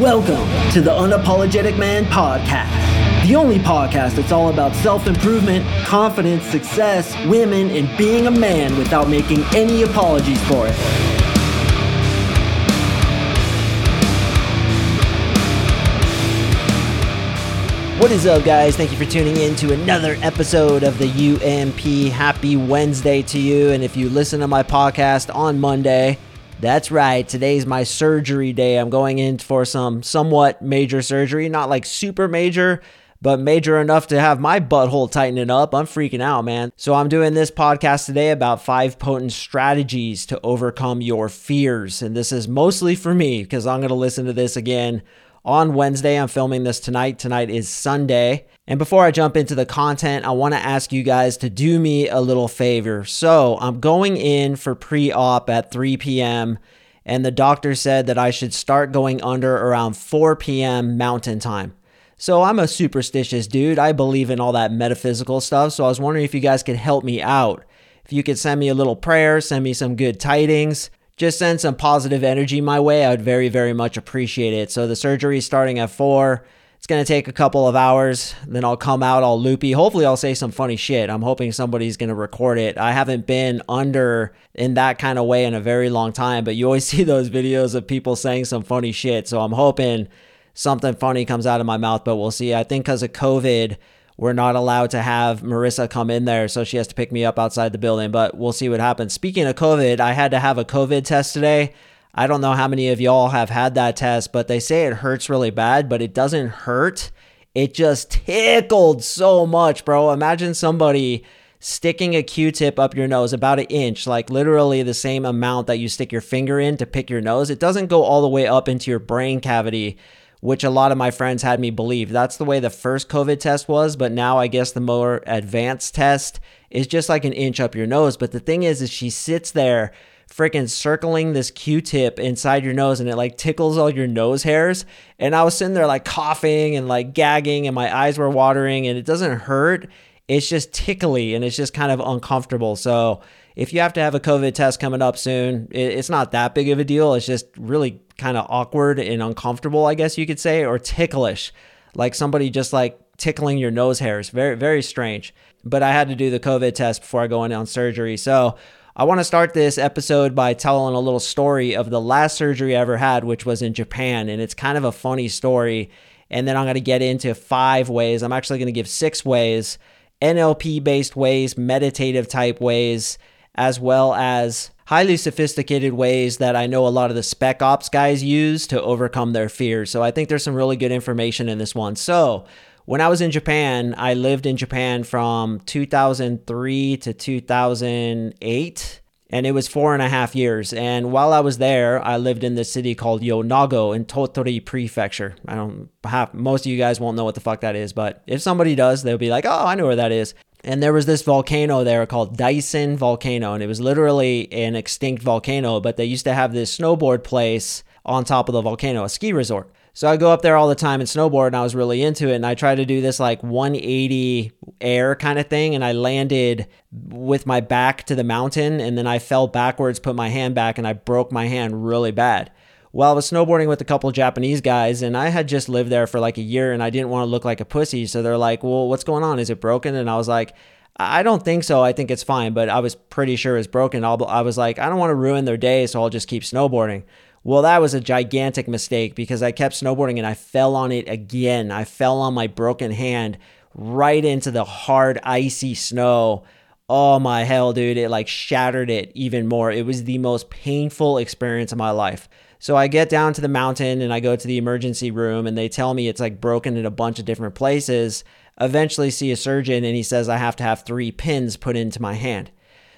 Welcome to the Unapologetic Man Podcast, the only podcast that's all about self improvement, confidence, success, women, and being a man without making any apologies for it. What is up, guys? Thank you for tuning in to another episode of the UMP. Happy Wednesday to you. And if you listen to my podcast on Monday, that's right. Today's my surgery day. I'm going in for some somewhat major surgery, not like super major, but major enough to have my butthole tightening up. I'm freaking out, man. So I'm doing this podcast today about five potent strategies to overcome your fears. And this is mostly for me because I'm going to listen to this again on Wednesday. I'm filming this tonight. Tonight is Sunday. And before I jump into the content, I want to ask you guys to do me a little favor. So I'm going in for pre op at 3 p.m., and the doctor said that I should start going under around 4 p.m. Mountain Time. So I'm a superstitious dude. I believe in all that metaphysical stuff. So I was wondering if you guys could help me out. If you could send me a little prayer, send me some good tidings, just send some positive energy my way, I would very, very much appreciate it. So the surgery is starting at 4. It's going to take a couple of hours. Then I'll come out all loopy. Hopefully, I'll say some funny shit. I'm hoping somebody's going to record it. I haven't been under in that kind of way in a very long time, but you always see those videos of people saying some funny shit. So I'm hoping something funny comes out of my mouth, but we'll see. I think because of COVID, we're not allowed to have Marissa come in there, so she has to pick me up outside the building, but we'll see what happens. Speaking of COVID, I had to have a COVID test today. I don't know how many of y'all have had that test, but they say it hurts really bad, but it doesn't hurt. It just tickled so much, bro. Imagine somebody sticking a Q-tip up your nose about an inch, like literally the same amount that you stick your finger in to pick your nose. It doesn't go all the way up into your brain cavity, which a lot of my friends had me believe. That's the way the first COVID test was, but now I guess the more advanced test is just like an inch up your nose. But the thing is, is she sits there freaking circling this Q-tip inside your nose and it like tickles all your nose hairs. And I was sitting there like coughing and like gagging and my eyes were watering and it doesn't hurt. It's just tickly and it's just kind of uncomfortable. So if you have to have a COVID test coming up soon, it's not that big of a deal. It's just really kind of awkward and uncomfortable, I guess you could say, or ticklish. Like somebody just like tickling your nose hairs. Very, very strange. But I had to do the COVID test before I go in on surgery. So I want to start this episode by telling a little story of the last surgery I ever had, which was in Japan. And it's kind of a funny story. And then I'm going to get into five ways. I'm actually going to give six ways NLP based ways, meditative type ways, as well as highly sophisticated ways that I know a lot of the spec ops guys use to overcome their fears. So I think there's some really good information in this one. So, when I was in Japan, I lived in Japan from 2003 to 2008, and it was four and a half years. And while I was there, I lived in this city called Yonago in Tottori Prefecture. I don't have most of you guys won't know what the fuck that is, but if somebody does, they'll be like, "Oh, I know where that is." And there was this volcano there called Daisen Volcano, and it was literally an extinct volcano, but they used to have this snowboard place on top of the volcano, a ski resort. So I go up there all the time and snowboard, and I was really into it. And I tried to do this like 180 air kind of thing, and I landed with my back to the mountain, and then I fell backwards, put my hand back, and I broke my hand really bad. Well, I was snowboarding with a couple Japanese guys, and I had just lived there for like a year, and I didn't want to look like a pussy. So they're like, "Well, what's going on? Is it broken?" And I was like. I don't think so. I think it's fine, but I was pretty sure it's broken. I was like, I don't want to ruin their day, so I'll just keep snowboarding. Well, that was a gigantic mistake because I kept snowboarding and I fell on it again. I fell on my broken hand right into the hard, icy snow. Oh my hell, dude. It like shattered it even more. It was the most painful experience of my life. So I get down to the mountain and I go to the emergency room and they tell me it's like broken in a bunch of different places. Eventually see a surgeon and he says I have to have 3 pins put into my hand.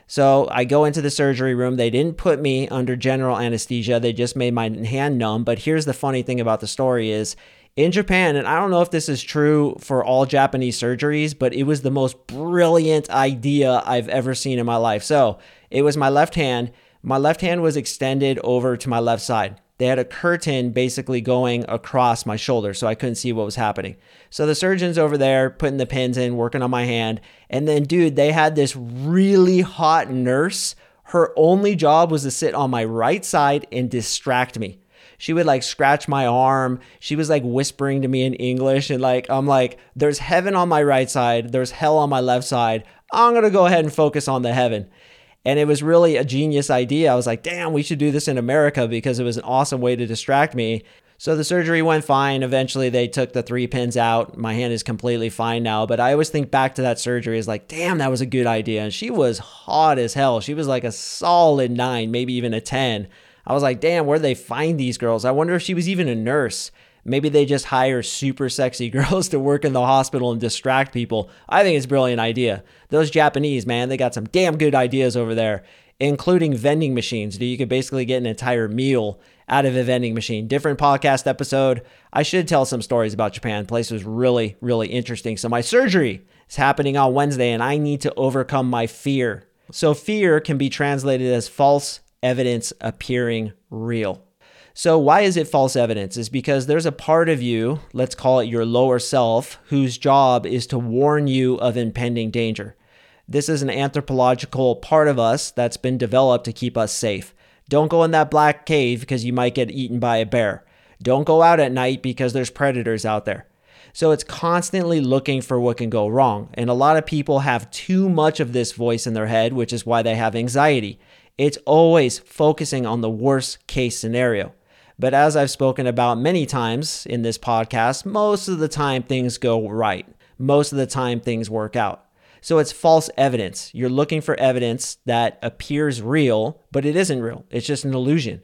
So I go into the surgery room. They didn't put me under general anesthesia. They just made my hand numb. But here's the funny thing about the story is in Japan, and I don't know if this is true for all Japanese surgeries, but it was the most brilliant idea I've ever seen in my life. So it was my left hand. My left hand was extended over to my left side they had a curtain basically going across my shoulder so I couldn't see what was happening. So the surgeon's over there putting the pins in, working on my hand. And then, dude, they had this really hot nurse. Her only job was to sit on my right side and distract me. She would like scratch my arm. She was like whispering to me in English. And like, I'm like, there's heaven on my right side, there's hell on my left side. I'm going to go ahead and focus on the heaven. And it was really a genius idea. I was like, damn, we should do this in America because it was an awesome way to distract me. So the surgery went fine. Eventually, they took the three pins out. My hand is completely fine now. But I always think back to that surgery as like, damn, that was a good idea. And she was hot as hell. She was like a solid nine, maybe even a 10. I was like, damn, where do they find these girls? I wonder if she was even a nurse. Maybe they just hire super sexy girls to work in the hospital and distract people. I think it's a brilliant idea. Those Japanese, man, they got some damn good ideas over there, including vending machines. You could basically get an entire meal out of a vending machine. Different podcast episode. I should tell some stories about Japan. Place was really, really interesting. So my surgery is happening on Wednesday and I need to overcome my fear. So fear can be translated as false evidence appearing real. So, why is it false evidence? Is because there's a part of you, let's call it your lower self, whose job is to warn you of impending danger. This is an anthropological part of us that's been developed to keep us safe. Don't go in that black cave because you might get eaten by a bear. Don't go out at night because there's predators out there. So it's constantly looking for what can go wrong. And a lot of people have too much of this voice in their head, which is why they have anxiety. It's always focusing on the worst case scenario. But as I've spoken about many times in this podcast, most of the time things go right. Most of the time things work out. So it's false evidence. You're looking for evidence that appears real, but it isn't real. It's just an illusion.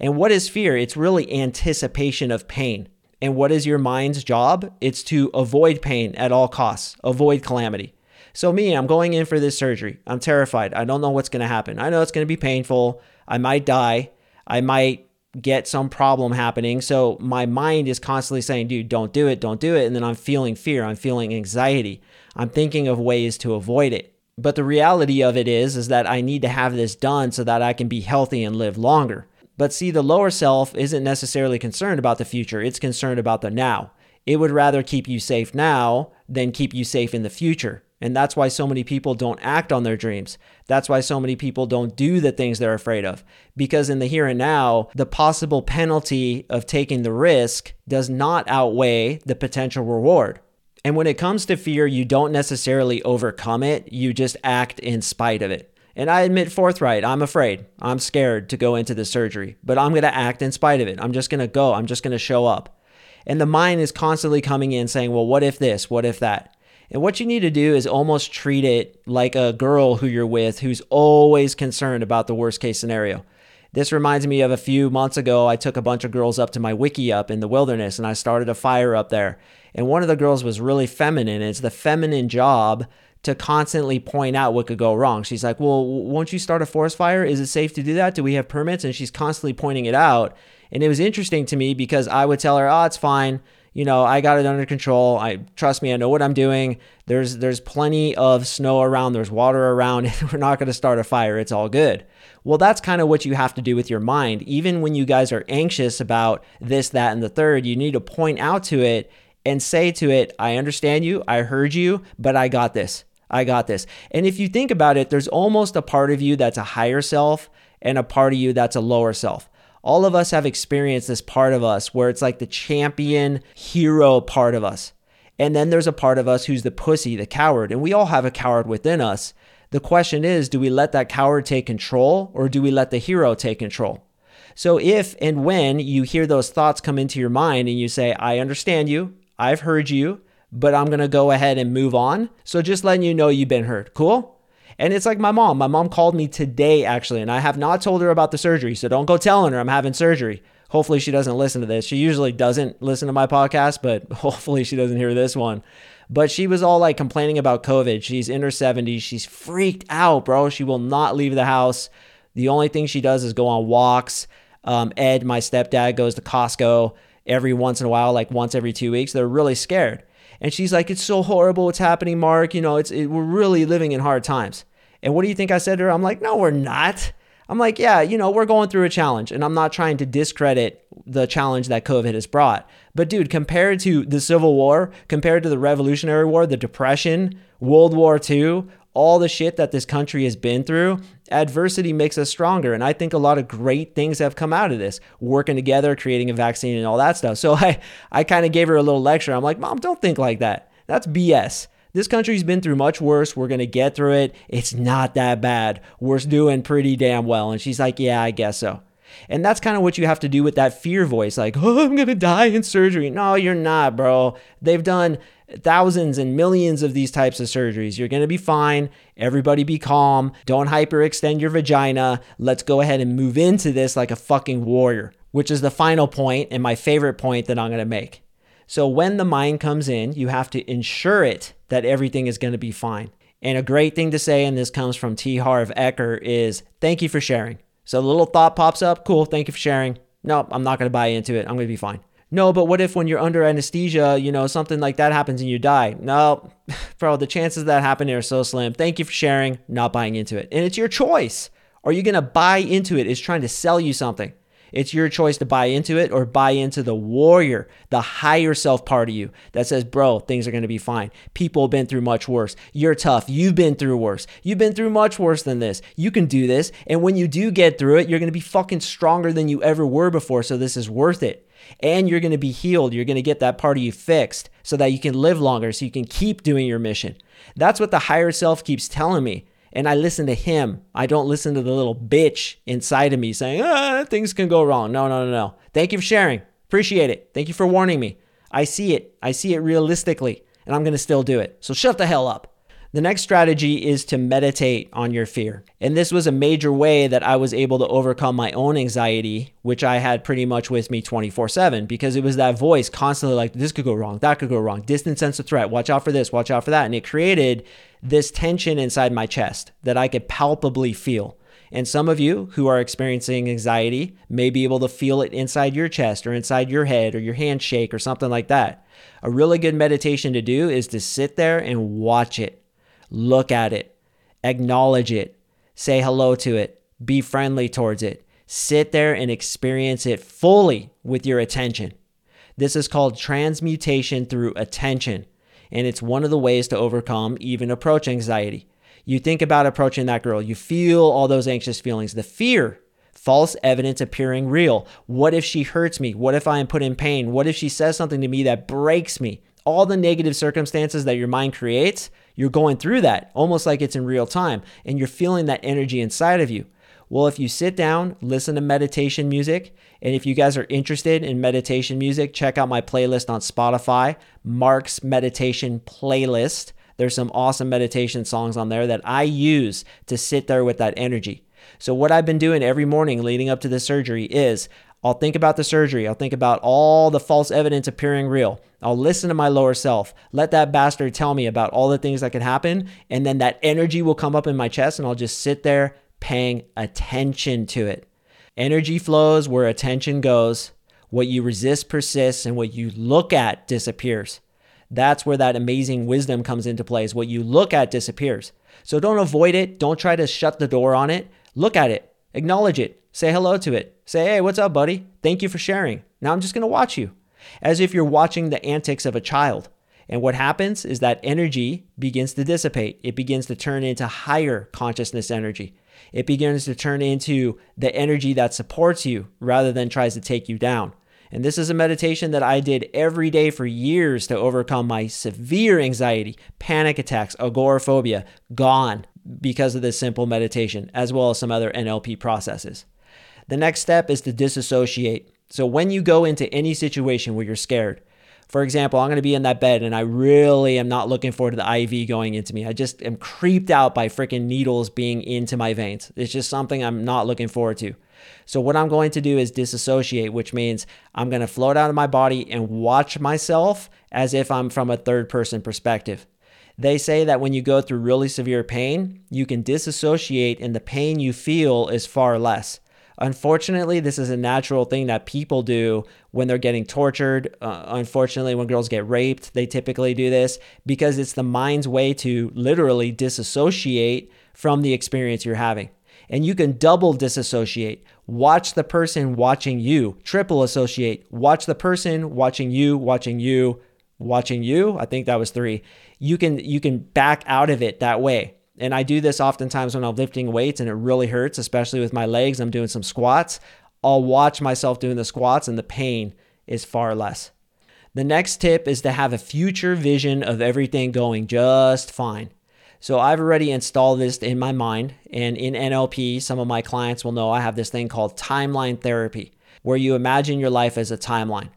And what is fear? It's really anticipation of pain. And what is your mind's job? It's to avoid pain at all costs, avoid calamity. So, me, I'm going in for this surgery. I'm terrified. I don't know what's going to happen. I know it's going to be painful. I might die. I might get some problem happening. So my mind is constantly saying, dude, don't do it, don't do it. And then I'm feeling fear, I'm feeling anxiety. I'm thinking of ways to avoid it. But the reality of it is is that I need to have this done so that I can be healthy and live longer. But see, the lower self isn't necessarily concerned about the future, it's concerned about the now. It would rather keep you safe now than keep you safe in the future. And that's why so many people don't act on their dreams. That's why so many people don't do the things they're afraid of. Because in the here and now, the possible penalty of taking the risk does not outweigh the potential reward. And when it comes to fear, you don't necessarily overcome it, you just act in spite of it. And I admit forthright, I'm afraid. I'm scared to go into the surgery, but I'm going to act in spite of it. I'm just going to go. I'm just going to show up. And the mind is constantly coming in saying, well, what if this? What if that? And what you need to do is almost treat it like a girl who you're with who's always concerned about the worst case scenario. This reminds me of a few months ago, I took a bunch of girls up to my wiki up in the wilderness and I started a fire up there. And one of the girls was really feminine. It's the feminine job to constantly point out what could go wrong. She's like, Well, won't you start a forest fire? Is it safe to do that? Do we have permits? And she's constantly pointing it out. And it was interesting to me because I would tell her, Oh, it's fine you know, I got it under control. I trust me, I know what I'm doing. There's there's plenty of snow around, there's water around. We're not going to start a fire. It's all good. Well, that's kind of what you have to do with your mind. Even when you guys are anxious about this, that, and the third, you need to point out to it and say to it, I understand you, I heard you, but I got this. I got this. And if you think about it, there's almost a part of you that's a higher self and a part of you that's a lower self all of us have experienced this part of us where it's like the champion hero part of us. And then there's a part of us who's the pussy, the coward. And we all have a coward within us. The question is do we let that coward take control or do we let the hero take control? So if and when you hear those thoughts come into your mind and you say, I understand you, I've heard you, but I'm going to go ahead and move on. So just letting you know you've been heard. Cool? And it's like my mom. My mom called me today, actually, and I have not told her about the surgery. So don't go telling her I'm having surgery. Hopefully, she doesn't listen to this. She usually doesn't listen to my podcast, but hopefully, she doesn't hear this one. But she was all like complaining about COVID. She's in her 70s. She's freaked out, bro. She will not leave the house. The only thing she does is go on walks. Um, Ed, my stepdad, goes to Costco every once in a while, like once every two weeks. They're really scared. And she's like, it's so horrible what's happening, Mark. You know, it's it, we're really living in hard times. And what do you think I said to her? I'm like, no, we're not. I'm like, yeah, you know, we're going through a challenge, and I'm not trying to discredit the challenge that COVID has brought. But dude, compared to the Civil War, compared to the Revolutionary War, the Depression, World War II, all the shit that this country has been through, adversity makes us stronger. And I think a lot of great things have come out of this, working together, creating a vaccine, and all that stuff. So I, I kind of gave her a little lecture. I'm like, Mom, don't think like that. That's BS. This country's been through much worse. We're going to get through it. It's not that bad. We're doing pretty damn well. And she's like, Yeah, I guess so. And that's kind of what you have to do with that fear voice like, oh, I'm going to die in surgery. No, you're not, bro. They've done thousands and millions of these types of surgeries. You're going to be fine. Everybody be calm. Don't hyperextend your vagina. Let's go ahead and move into this like a fucking warrior, which is the final point and my favorite point that I'm going to make. So when the mind comes in, you have to ensure it that everything is going to be fine. And a great thing to say, and this comes from T. Harv Eker, is thank you for sharing. So the little thought pops up, cool, thank you for sharing. No, I'm not going to buy into it. I'm going to be fine. No, but what if when you're under anesthesia, you know, something like that happens and you die? No, bro, the chances that happening are so slim. Thank you for sharing, not buying into it. And it's your choice. Are you going to buy into it? It's trying to sell you something. It's your choice to buy into it or buy into the warrior, the higher self part of you that says, bro, things are going to be fine. People have been through much worse. You're tough. You've been through worse. You've been through much worse than this. You can do this. And when you do get through it, you're going to be fucking stronger than you ever were before. So this is worth it. And you're going to be healed. You're going to get that part of you fixed so that you can live longer, so you can keep doing your mission. That's what the higher self keeps telling me and I listen to him. I don't listen to the little bitch inside of me saying, ah, things can go wrong. No, no, no, no. Thank you for sharing. Appreciate it. Thank you for warning me. I see it. I see it realistically, and I'm going to still do it. So shut the hell up. The next strategy is to meditate on your fear. And this was a major way that I was able to overcome my own anxiety, which I had pretty much with me 24 7, because it was that voice constantly like, this could go wrong, that could go wrong, distant sense of threat, watch out for this, watch out for that. And it created this tension inside my chest that I could palpably feel. And some of you who are experiencing anxiety may be able to feel it inside your chest or inside your head or your handshake or something like that. A really good meditation to do is to sit there and watch it Look at it, acknowledge it, say hello to it, be friendly towards it. Sit there and experience it fully with your attention. This is called transmutation through attention, and it's one of the ways to overcome even approach anxiety. You think about approaching that girl, you feel all those anxious feelings, the fear, false evidence appearing real. What if she hurts me? What if I am put in pain? What if she says something to me that breaks me? All the negative circumstances that your mind creates you're going through that almost like it's in real time and you're feeling that energy inside of you. Well, if you sit down, listen to meditation music, and if you guys are interested in meditation music, check out my playlist on Spotify, Mark's Meditation Playlist. There's some awesome meditation songs on there that I use to sit there with that energy. So, what I've been doing every morning leading up to the surgery is I'll think about the surgery. I'll think about all the false evidence appearing real. I'll listen to my lower self. Let that bastard tell me about all the things that could happen. And then that energy will come up in my chest and I'll just sit there paying attention to it. Energy flows where attention goes. What you resist persists and what you look at disappears. That's where that amazing wisdom comes into play. Is what you look at disappears. So don't avoid it. Don't try to shut the door on it. Look at it. Acknowledge it. Say hello to it. Say, hey, what's up, buddy? Thank you for sharing. Now I'm just going to watch you as if you're watching the antics of a child. And what happens is that energy begins to dissipate. It begins to turn into higher consciousness energy. It begins to turn into the energy that supports you rather than tries to take you down. And this is a meditation that I did every day for years to overcome my severe anxiety, panic attacks, agoraphobia, gone because of this simple meditation, as well as some other NLP processes. The next step is to disassociate. So when you go into any situation where you're scared, for example, I'm going to be in that bed and I really am not looking forward to the IV going into me. I just am creeped out by freaking needles being into my veins. It's just something I'm not looking forward to. So, what I'm going to do is disassociate, which means I'm going to float out of my body and watch myself as if I'm from a third person perspective. They say that when you go through really severe pain, you can disassociate and the pain you feel is far less. Unfortunately, this is a natural thing that people do when they're getting tortured. Uh, unfortunately, when girls get raped, they typically do this because it's the mind's way to literally disassociate from the experience you're having. And you can double disassociate. Watch the person watching you, triple associate. Watch the person watching you, watching you, watching you. I think that was three. You can you can back out of it that way. And I do this oftentimes when I'm lifting weights and it really hurts, especially with my legs. I'm doing some squats. I'll watch myself doing the squats and the pain is far less. The next tip is to have a future vision of everything going just fine. So I've already installed this in my mind. And in NLP, some of my clients will know I have this thing called timeline therapy, where you imagine your life as a timeline.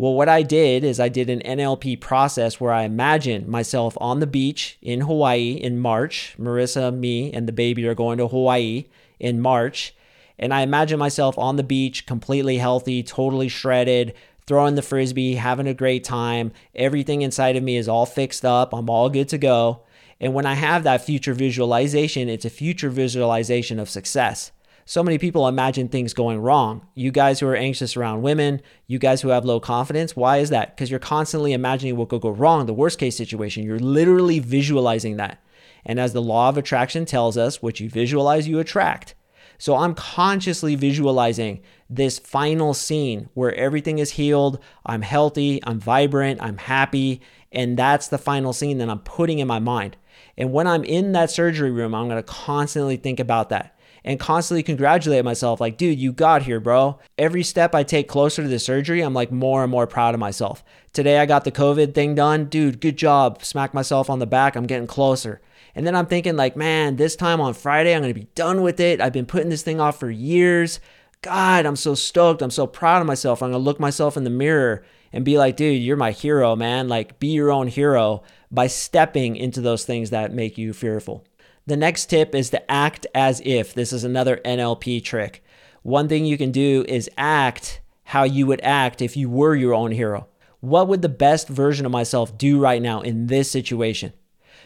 Well, what I did is I did an NLP process where I imagined myself on the beach in Hawaii in March. Marissa, me, and the baby are going to Hawaii in March. And I imagine myself on the beach, completely healthy, totally shredded, throwing the frisbee, having a great time. Everything inside of me is all fixed up. I'm all good to go. And when I have that future visualization, it's a future visualization of success. So many people imagine things going wrong. You guys who are anxious around women, you guys who have low confidence, why is that? Because you're constantly imagining what could go wrong, the worst case situation. You're literally visualizing that. And as the law of attraction tells us, what you visualize, you attract. So I'm consciously visualizing this final scene where everything is healed, I'm healthy, I'm vibrant, I'm happy, and that's the final scene that I'm putting in my mind. And when I'm in that surgery room, I'm to constantly think about that and constantly congratulate myself like, dude, you got here, bro. Every step I take closer to the surgery, I'm like more and more proud of myself. Today I got the COVID thing done. Dude, good job. Smack myself on the back. I'm getting closer. And then I'm thinking, like, man, this time on Friday, I'm going to be done with it. I've been putting this thing off for years. God, I'm so stoked. I'm so proud of myself. I'm going to look myself in the mirror and be like, dude, you're my hero, man. Like, be your own hero by stepping into those things that make you fearful. The next tip is to act as if. This is another NLP trick. One thing you can do is act how you would act if you were your own hero. What would the best version of myself do right now in this situation?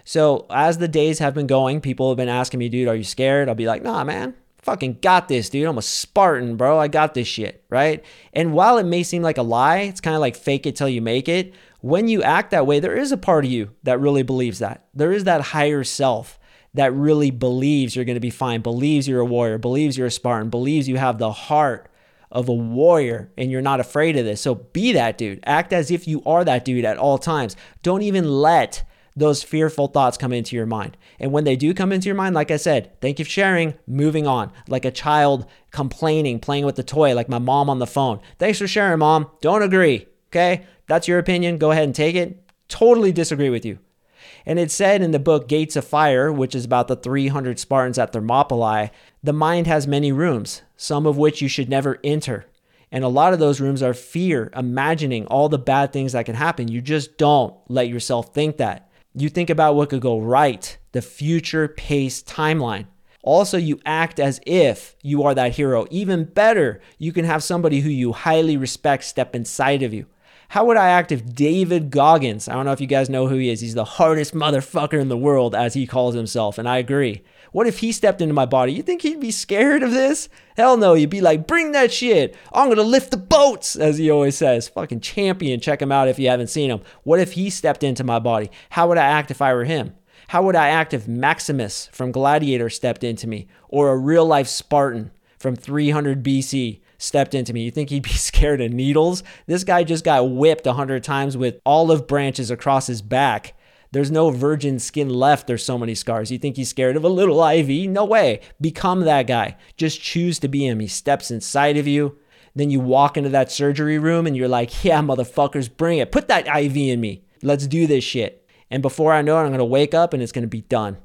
So as the days have been going, people have been asking me, dude, are you scared? I'll be like, nah, man, fucking got this, dude. I'm a Spartan, bro. I got this shit, right? And while it may seem like a lie, it's kind of like fake it till you make it. When you act that way, there is a part of you that really believes that. There is that higher self that really believes you're going to be fine, believes you're a warrior, believes you're a Spartan, believes you have the heart of a warrior and you're not afraid of this. So be that dude. Act as if you are that dude at all times. Don't even let those fearful thoughts come into your mind. And when they do come into your mind, like I said, thank you for sharing, moving on. Like a child complaining, playing with the toy, like my mom on the phone. Thanks for sharing, mom. Don't agree. Okay? That's your opinion. Go ahead and take it. Totally disagree with you. And it said in the book Gates of Fire, which is about the 300 Spartans at Thermopylae, the mind has many rooms, some of which you should never enter. And a lot of those rooms are fear, imagining all the bad things that can happen. You just don't let yourself think that. You think about what could go right, the future pace timeline. Also, you act as if you are that hero. Even better, you can have somebody who you highly respect step inside of you. How would I act if David Goggins, I don't know if you guys know who he is, he's the hardest motherfucker in the world, as he calls himself, and I agree. What if he stepped into my body? You think he'd be scared of this? Hell no, you'd be like, bring that shit. I'm gonna lift the boats, as he always says. Fucking champion. Check him out if you haven't seen him. What if he stepped into my body? How would I act if I were him? How would I act if Maximus from Gladiator stepped into me? Or a real life Spartan from 300 BC stepped into me? You think he'd be scared of needles? This guy just got whipped a hundred times with olive branches across his back there's no virgin skin left. There's so many scars. You think he's scared of a little IV? No way. Become that guy. Just choose to be him. He steps inside of you. Then you walk into that surgery room and you're like, yeah, motherfuckers, bring it. Put that IV in me. Let's do this shit. And before I know it, I'm going to wake up and it's going to be done.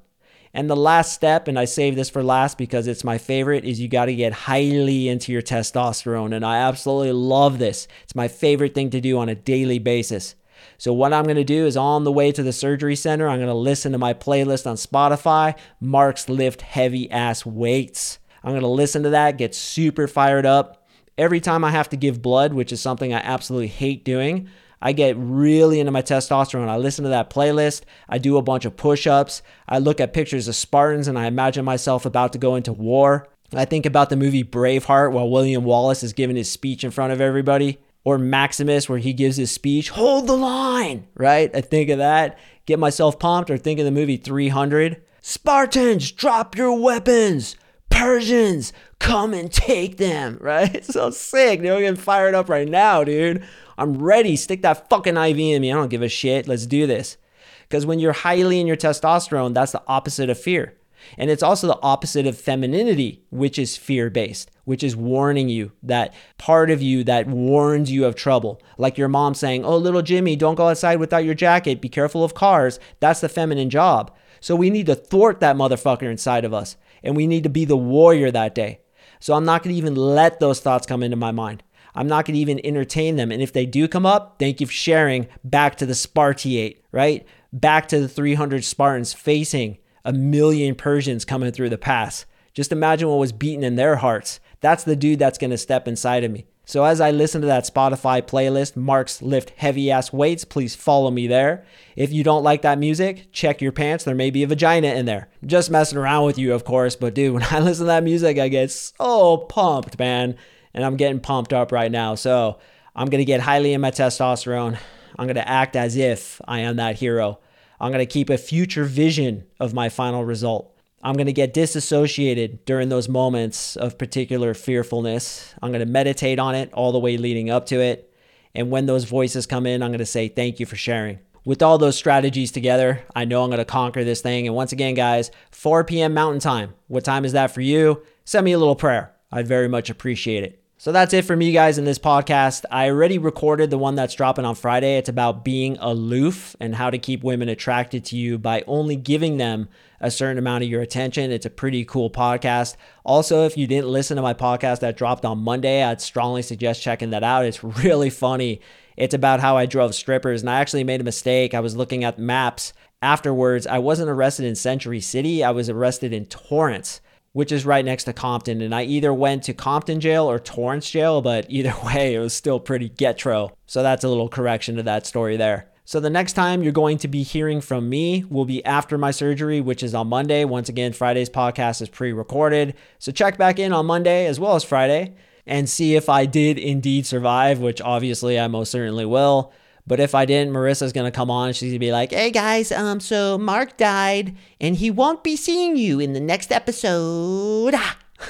And the last step, and I save this for last because it's my favorite, is you got to get highly into your testosterone. And I absolutely love this. It's my favorite thing to do on a daily basis. So, what I'm going to do is on the way to the surgery center, I'm going to listen to my playlist on Spotify, Mark's Lift Heavy Ass Weights. I'm going to listen to that, get super fired up. Every time I have to give blood, which is something I absolutely hate doing, I get really into my testosterone. I listen to that playlist. I do a bunch of push ups. I look at pictures of Spartans and I imagine myself about to go into war. I think about the movie Braveheart while William Wallace is giving his speech in front of everybody or Maximus, where he gives his speech, hold the line, right? I think of that, get myself pumped, or think of the movie 300. Spartans, drop your weapons. Persians, come and take them, right? so sick. I'm getting fired up right now, dude. I'm ready. Stick that fucking IV in me. I don't give a shit. Let's do this. Because when you're highly in your testosterone, that's the opposite of fear. And it's also the opposite of femininity, which is fear based, which is warning you that part of you that warns you of trouble. Like your mom saying, Oh, little Jimmy, don't go outside without your jacket. Be careful of cars. That's the feminine job. So we need to thwart that motherfucker inside of us. And we need to be the warrior that day. So I'm not going to even let those thoughts come into my mind. I'm not going to even entertain them. And if they do come up, thank you for sharing back to the Spartiate, right? Back to the 300 Spartans facing a million Persians coming through the pass. Just imagine what was beaten in their hearts. That's the dude that's going to step inside of me. So as I listen to that Spotify playlist, Mark's Lift Heavy Ass Weights, please follow me there. If you don't like that music, check your pants. There may be a vagina in there. Just messing around with you, of course. But dude, when I listen to that music, I get so pumped, man. And I'm getting pumped up right now. So I'm going to get highly in my testosterone. I'm going to act as if I am that hero. I'm going to keep a future vision of my final result. I'm going to get disassociated during those moments of particular fearfulness. I'm going to meditate on it all the way leading up to it. And when those voices come in, I'm going to say, Thank you for sharing. With all those strategies together, I know I'm going to conquer this thing. And once again, guys, 4 p.m. Mountain Time. What time is that for you? Send me a little prayer. I'd very much appreciate it. So that's it from you guys in this podcast. I already recorded the one that's dropping on Friday. It's about being aloof and how to keep women attracted to you by only giving them a certain amount of your attention. It's a pretty cool podcast. Also, if you didn't listen to my podcast that dropped on Monday, I'd strongly suggest checking that out. It's really funny. It's about how I drove strippers, and I actually made a mistake. I was looking at maps afterwards. I wasn't arrested in Century City, I was arrested in Torrance which is right next to Compton. And I either went to Compton jail or Torrance jail, but either way, it was still pretty getro. So that's a little correction to that story there. So the next time you're going to be hearing from me will be after my surgery, which is on Monday. Once again, Friday's podcast is pre recorded. So check back in on Monday as well as Friday and see if I did indeed survive, which obviously I most certainly will. But if I didn't, Marissa's gonna come on. She's gonna be like, "Hey guys, um, so Mark died, and he won't be seeing you in the next episode."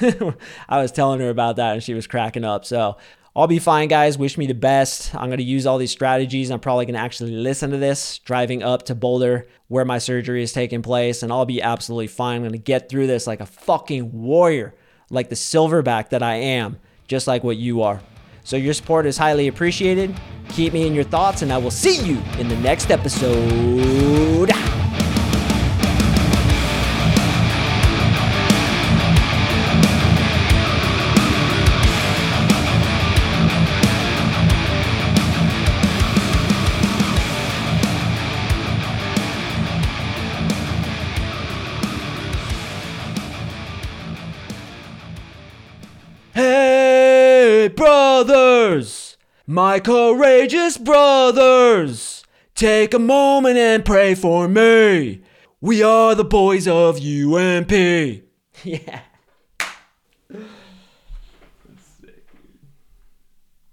I was telling her about that, and she was cracking up. So I'll be fine, guys. Wish me the best. I'm gonna use all these strategies. I'm probably gonna actually listen to this driving up to Boulder, where my surgery is taking place, and I'll be absolutely fine. I'm gonna get through this like a fucking warrior, like the silverback that I am, just like what you are. So your support is highly appreciated. Keep me in your thoughts, and I will see you in the next episode. My courageous brothers, take a moment and pray for me. We are the boys of UMP. Yeah.